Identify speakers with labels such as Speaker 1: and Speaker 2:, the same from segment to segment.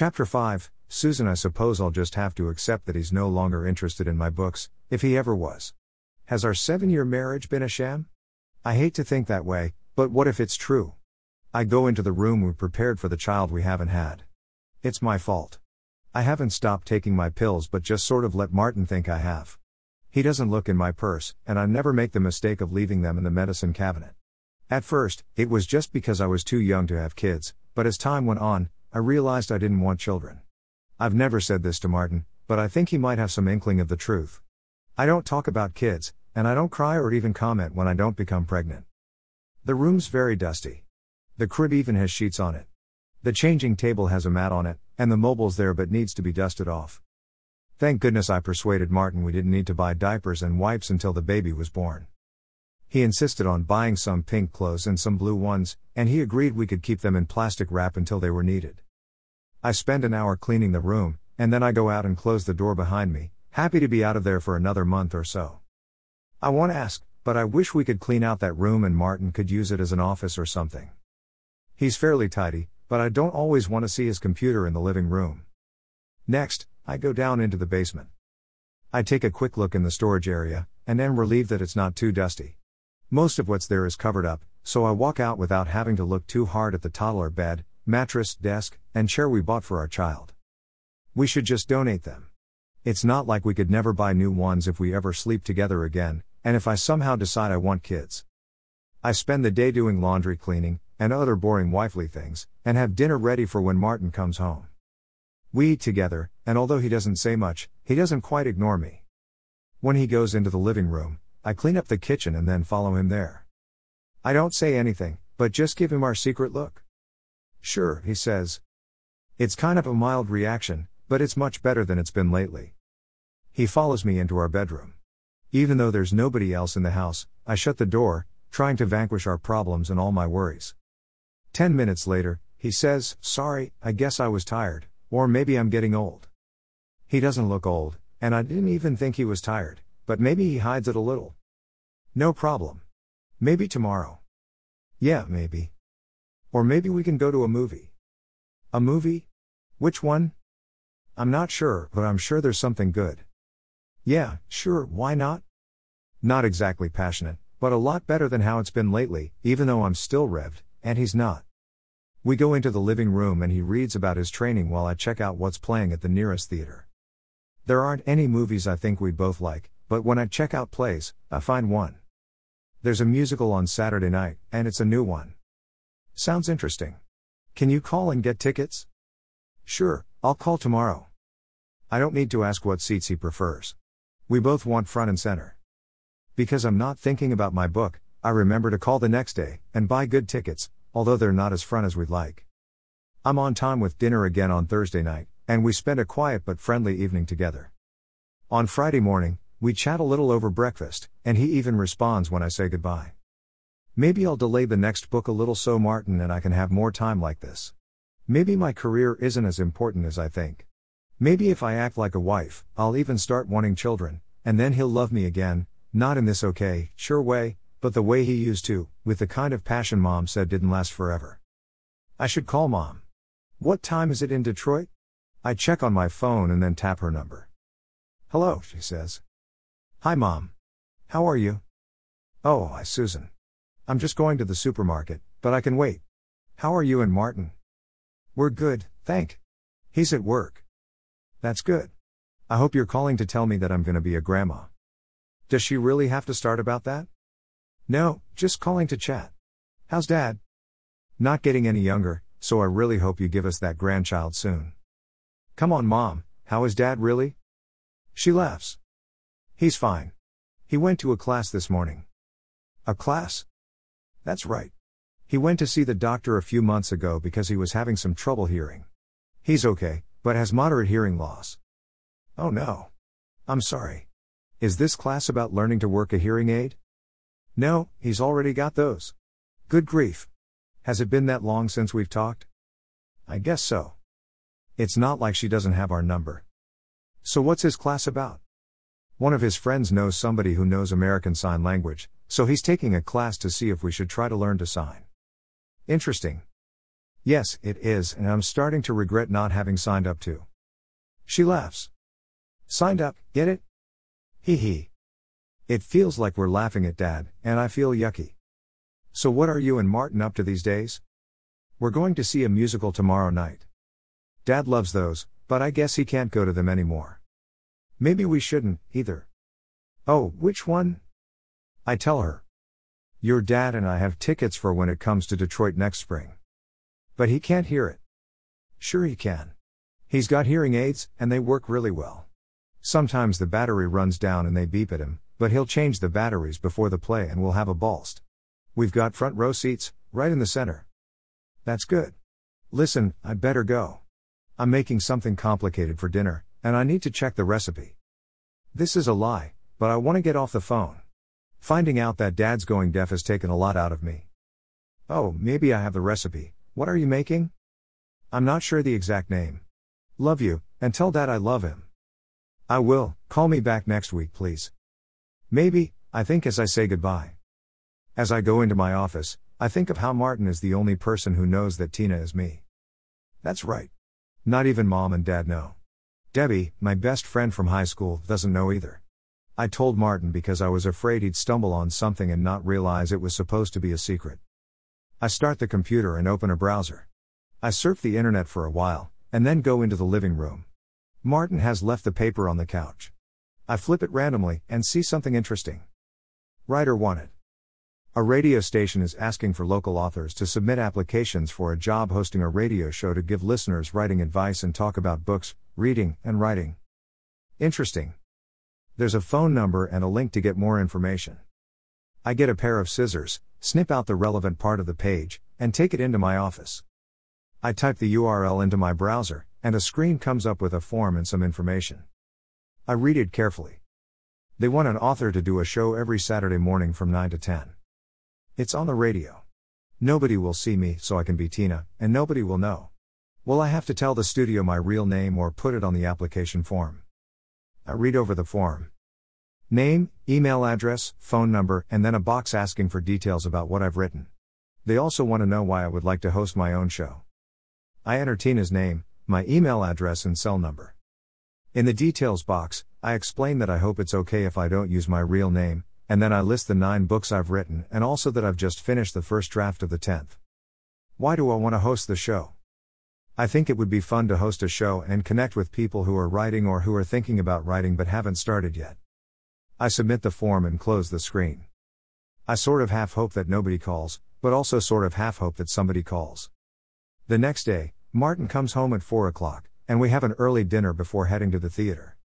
Speaker 1: Chapter 5 Susan, I suppose I'll just have to accept that he's no longer interested in my books, if he ever was. Has our seven year marriage been a sham? I hate to think that way, but what if it's true? I go into the room we prepared for the child we haven't had. It's my fault. I haven't stopped taking my pills but just sort of let Martin think I have. He doesn't look in my purse, and I never make the mistake of leaving them in the medicine cabinet. At first, it was just because I was too young to have kids, but as time went on, I realized I didn't want children. I've never said this to Martin, but I think he might have some inkling of the truth. I don't talk about kids, and I don't cry or even comment when I don't become pregnant. The room's very dusty. The crib even has sheets on it. The changing table has a mat on it, and the mobile's there but needs to be dusted off. Thank goodness I persuaded Martin we didn't need to buy diapers and wipes until the baby was born. He insisted on buying some pink clothes and some blue ones, and he agreed we could keep them in plastic wrap until they were needed. I spend an hour cleaning the room, and then I go out and close the door behind me, happy to be out of there for another month or so. I won't ask, but I wish we could clean out that room and Martin could use it as an office or something. He's fairly tidy, but I don't always want to see his computer in the living room. Next, I go down into the basement. I take a quick look in the storage area, and am relieved that it's not too dusty. Most of what's there is covered up, so I walk out without having to look too hard at the toddler bed, mattress, desk, and chair we bought for our child. We should just donate them. It's not like we could never buy new ones if we ever sleep together again, and if I somehow decide I want kids. I spend the day doing laundry cleaning, and other boring wifely things, and have dinner ready for when Martin comes home. We eat together, and although he doesn't say much, he doesn't quite ignore me. When he goes into the living room, I clean up the kitchen and then follow him there. I don't say anything, but just give him our secret look. Sure, he says. It's kind of a mild reaction, but it's much better than it's been lately. He follows me into our bedroom. Even though there's nobody else in the house, I shut the door, trying to vanquish our problems and all my worries. Ten minutes later, he says, Sorry, I guess I was tired, or maybe I'm getting old. He doesn't look old, and I didn't even think he was tired. But maybe he hides it a little. No problem. Maybe tomorrow. Yeah, maybe. Or maybe we can go to a movie. A movie? Which one? I'm not sure, but I'm sure there's something good. Yeah, sure, why not? Not exactly passionate, but a lot better than how it's been lately, even though I'm still revved, and he's not. We go into the living room and he reads about his training while I check out what's playing at the nearest theater. There aren't any movies I think we'd both like, but when I check out plays, I find one. There's a musical on Saturday night, and it's a new one. Sounds interesting. Can you call and get tickets? Sure, I'll call tomorrow. I don't need to ask what seats he prefers. We both want front and center. Because I'm not thinking about my book, I remember to call the next day and buy good tickets, although they're not as front as we'd like. I'm on time with dinner again on Thursday night, and we spend a quiet but friendly evening together. On Friday morning, we chat a little over breakfast, and he even responds when I say goodbye. Maybe I'll delay the next book a little so Martin and I can have more time like this. Maybe my career isn't as important as I think. Maybe if I act like a wife, I'll even start wanting children, and then he'll love me again, not in this okay, sure way, but the way he used to, with the kind of passion mom said didn't last forever. I should call mom. What time is it in Detroit? I check on my phone and then tap her number. Hello, she says. Hi, Mom. How are you? Oh, hi, Susan. I'm just going to the supermarket, but I can wait. How are you and Martin? We're good, thank. He's at work. That's good. I hope you're calling to tell me that I'm gonna be a grandma. Does she really have to start about that? No, just calling to chat. How's dad? Not getting any younger, so I really hope you give us that grandchild soon. Come on, mom, how is dad really? She laughs. He's fine. He went to a class this morning. A class? That's right. He went to see the doctor a few months ago because he was having some trouble hearing. He's okay, but has moderate hearing loss. Oh no. I'm sorry. Is this class about learning to work a hearing aid? No, he's already got those. Good grief. Has it been that long since we've talked? I guess so. It's not like she doesn't have our number. So what's his class about? One of his friends knows somebody who knows American Sign Language, so he's taking a class to see if we should try to learn to sign. Interesting. Yes, it is, and I'm starting to regret not having signed up to. She laughs. Signed up, get it? Hee hee. It feels like we're laughing at dad, and I feel yucky. So, what are you and Martin up to these days? We're going to see a musical tomorrow night. Dad loves those, but I guess he can't go to them anymore. Maybe we shouldn't, either. Oh, which one? I tell her. Your dad and I have tickets for when it comes to Detroit next spring. But he can't hear it. Sure, he can. He's got hearing aids, and they work really well. Sometimes the battery runs down and they beep at him, but he'll change the batteries before the play and we'll have a ballst. We've got front row seats, right in the center. That's good. Listen, I'd better go. I'm making something complicated for dinner, and I need to check the recipe. This is a lie, but I want to get off the phone. Finding out that dad's going deaf has taken a lot out of me. Oh, maybe I have the recipe. What are you making? I'm not sure the exact name. Love you, and tell dad I love him. I will, call me back next week, please. Maybe, I think as I say goodbye. As I go into my office, I think of how Martin is the only person who knows that Tina is me. That's right. Not even mom and dad know. Debbie, my best friend from high school, doesn't know either. I told Martin because I was afraid he'd stumble on something and not realize it was supposed to be a secret. I start the computer and open a browser. I surf the internet for a while, and then go into the living room. Martin has left the paper on the couch. I flip it randomly and see something interesting. Writer wanted. A radio station is asking for local authors to submit applications for a job hosting a radio show to give listeners writing advice and talk about books, reading, and writing. Interesting. There's a phone number and a link to get more information. I get a pair of scissors, snip out the relevant part of the page, and take it into my office. I type the URL into my browser, and a screen comes up with a form and some information. I read it carefully. They want an author to do a show every Saturday morning from 9 to 10. It's on the radio. Nobody will see me, so I can be Tina, and nobody will know. Will I have to tell the studio my real name or put it on the application form? I read over the form. Name, email address, phone number, and then a box asking for details about what I've written. They also want to know why I would like to host my own show. I enter Tina's name, my email address, and cell number. In the details box, I explain that I hope it's okay if I don't use my real name, and then I list the nine books I've written and also that I've just finished the first draft of the tenth. Why do I want to host the show? I think it would be fun to host a show and connect with people who are writing or who are thinking about writing but haven't started yet. I submit the form and close the screen. I sort of half hope that nobody calls, but also sort of half hope that somebody calls. The next day, Martin comes home at 4 o'clock, and we have an early dinner before heading to the theater.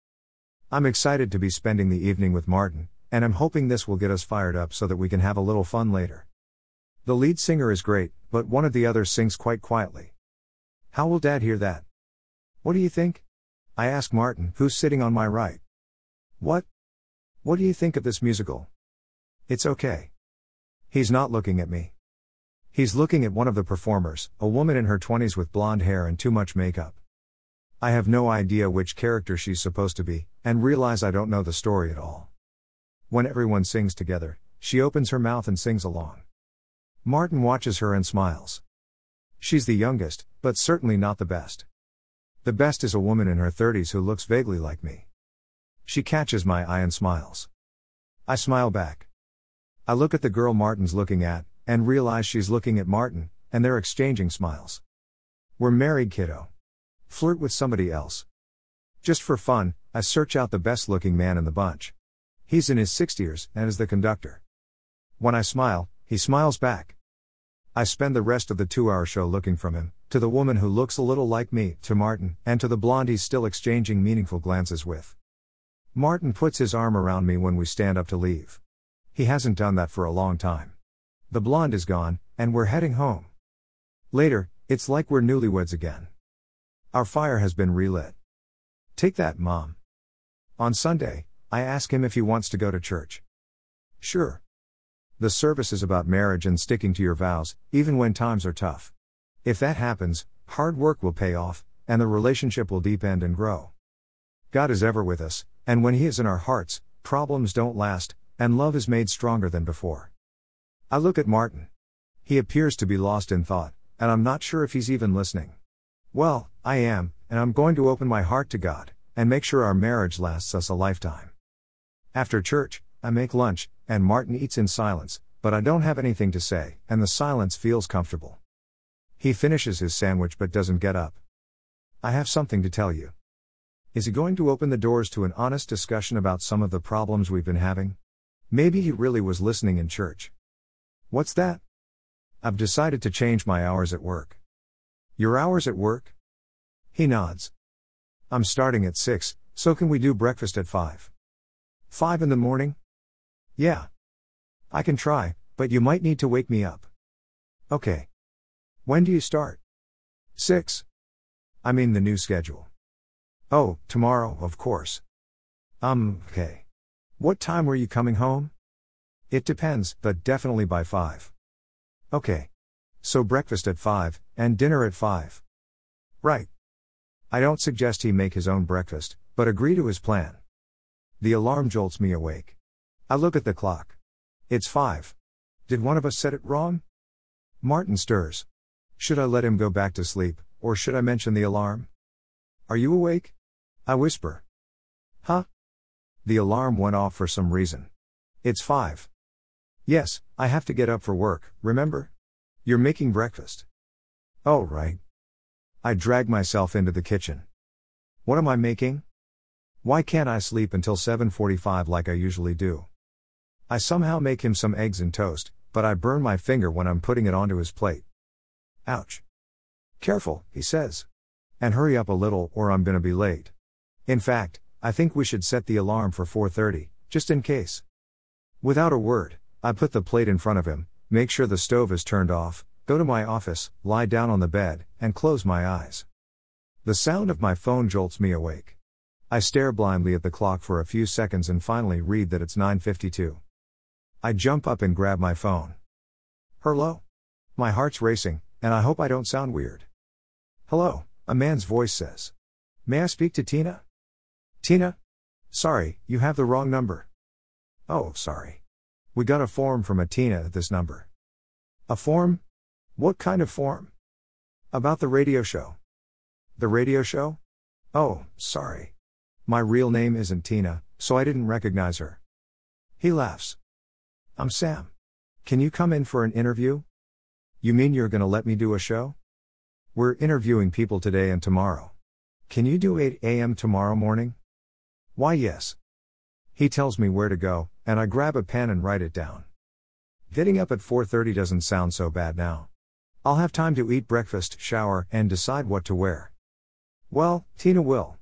Speaker 1: I'm excited to be spending the evening with Martin, and I'm hoping this will get us fired up so that we can have a little fun later. The lead singer is great, but one of the others sings quite quietly. How will Dad hear that? What do you think? I ask Martin, who's sitting on my right. What? What do you think of this musical? It's okay. He's not looking at me. He's looking at one of the performers, a woman in her 20s with blonde hair and too much makeup. I have no idea which character she's supposed to be, and realize I don't know the story at all. When everyone sings together, she opens her mouth and sings along. Martin watches her and smiles. She's the youngest, but certainly not the best. The best is a woman in her 30s who looks vaguely like me. She catches my eye and smiles. I smile back. I look at the girl Martin's looking at, and realize she's looking at Martin, and they're exchanging smiles. We're married, kiddo. Flirt with somebody else. Just for fun, I search out the best looking man in the bunch. He's in his 60s and is the conductor. When I smile, he smiles back. I spend the rest of the two hour show looking from him, to the woman who looks a little like me, to Martin, and to the blonde he's still exchanging meaningful glances with. Martin puts his arm around me when we stand up to leave. He hasn't done that for a long time. The blonde is gone, and we're heading home. Later, it's like we're newlyweds again. Our fire has been relit. Take that, Mom. On Sunday, I ask him if he wants to go to church. Sure. The service is about marriage and sticking to your vows, even when times are tough. If that happens, hard work will pay off, and the relationship will deepen and grow. God is ever with us, and when He is in our hearts, problems don't last, and love is made stronger than before. I look at Martin. He appears to be lost in thought, and I'm not sure if he's even listening. Well, I am, and I'm going to open my heart to God, and make sure our marriage lasts us a lifetime. After church, I make lunch, and Martin eats in silence, but I don't have anything to say, and the silence feels comfortable. He finishes his sandwich but doesn't get up. I have something to tell you. Is he going to open the doors to an honest discussion about some of the problems we've been having? Maybe he really was listening in church. What's that? I've decided to change my hours at work. Your hours at work? He nods. I'm starting at 6, so can we do breakfast at 5? 5 in the morning? Yeah. I can try, but you might need to wake me up. Okay. When do you start? 6. I mean the new schedule. Oh, tomorrow, of course. Um, okay. What time were you coming home? It depends, but definitely by 5. Okay. So breakfast at 5, and dinner at 5. Right. I don't suggest he make his own breakfast, but agree to his plan. The alarm jolts me awake. I look at the clock. It's 5. Did one of us set it wrong? Martin stirs. Should I let him go back to sleep, or should I mention the alarm? Are you awake? I whisper. Huh? The alarm went off for some reason. It's 5. Yes, I have to get up for work, remember? You're making breakfast. Oh, right. I drag myself into the kitchen. What am I making? Why can't I sleep until 7:45 like I usually do? I somehow make him some eggs and toast, but I burn my finger when I'm putting it onto his plate. Ouch. Careful, he says. And hurry up a little or I'm to be late. In fact, I think we should set the alarm for 4:30, just in case. Without a word, I put the plate in front of him, make sure the stove is turned off, go to my office, lie down on the bed, and close my eyes. The sound of my phone jolts me awake. I stare blindly at the clock for a few seconds and finally read that it's 9:52. I jump up and grab my phone. Hello? My heart's racing, and I hope I don't sound weird. Hello, a man's voice says. May I speak to Tina? Tina? Sorry, you have the wrong number. Oh, sorry. We got a form from a Tina at this number. A form? What kind of form? About the radio show. The radio show? Oh, sorry. My real name isn't Tina, so I didn't recognize her. He laughs. I'm Sam. Can you come in for an interview? You mean you're gonna let me do a show? We're interviewing people today and tomorrow. Can you do 8 a.m. tomorrow morning? Why, yes. He tells me where to go, and I grab a pen and write it down. Getting up at 4:30 doesn't sound so bad now. I'll have time to eat breakfast, shower, and decide what to wear. Well, Tina will.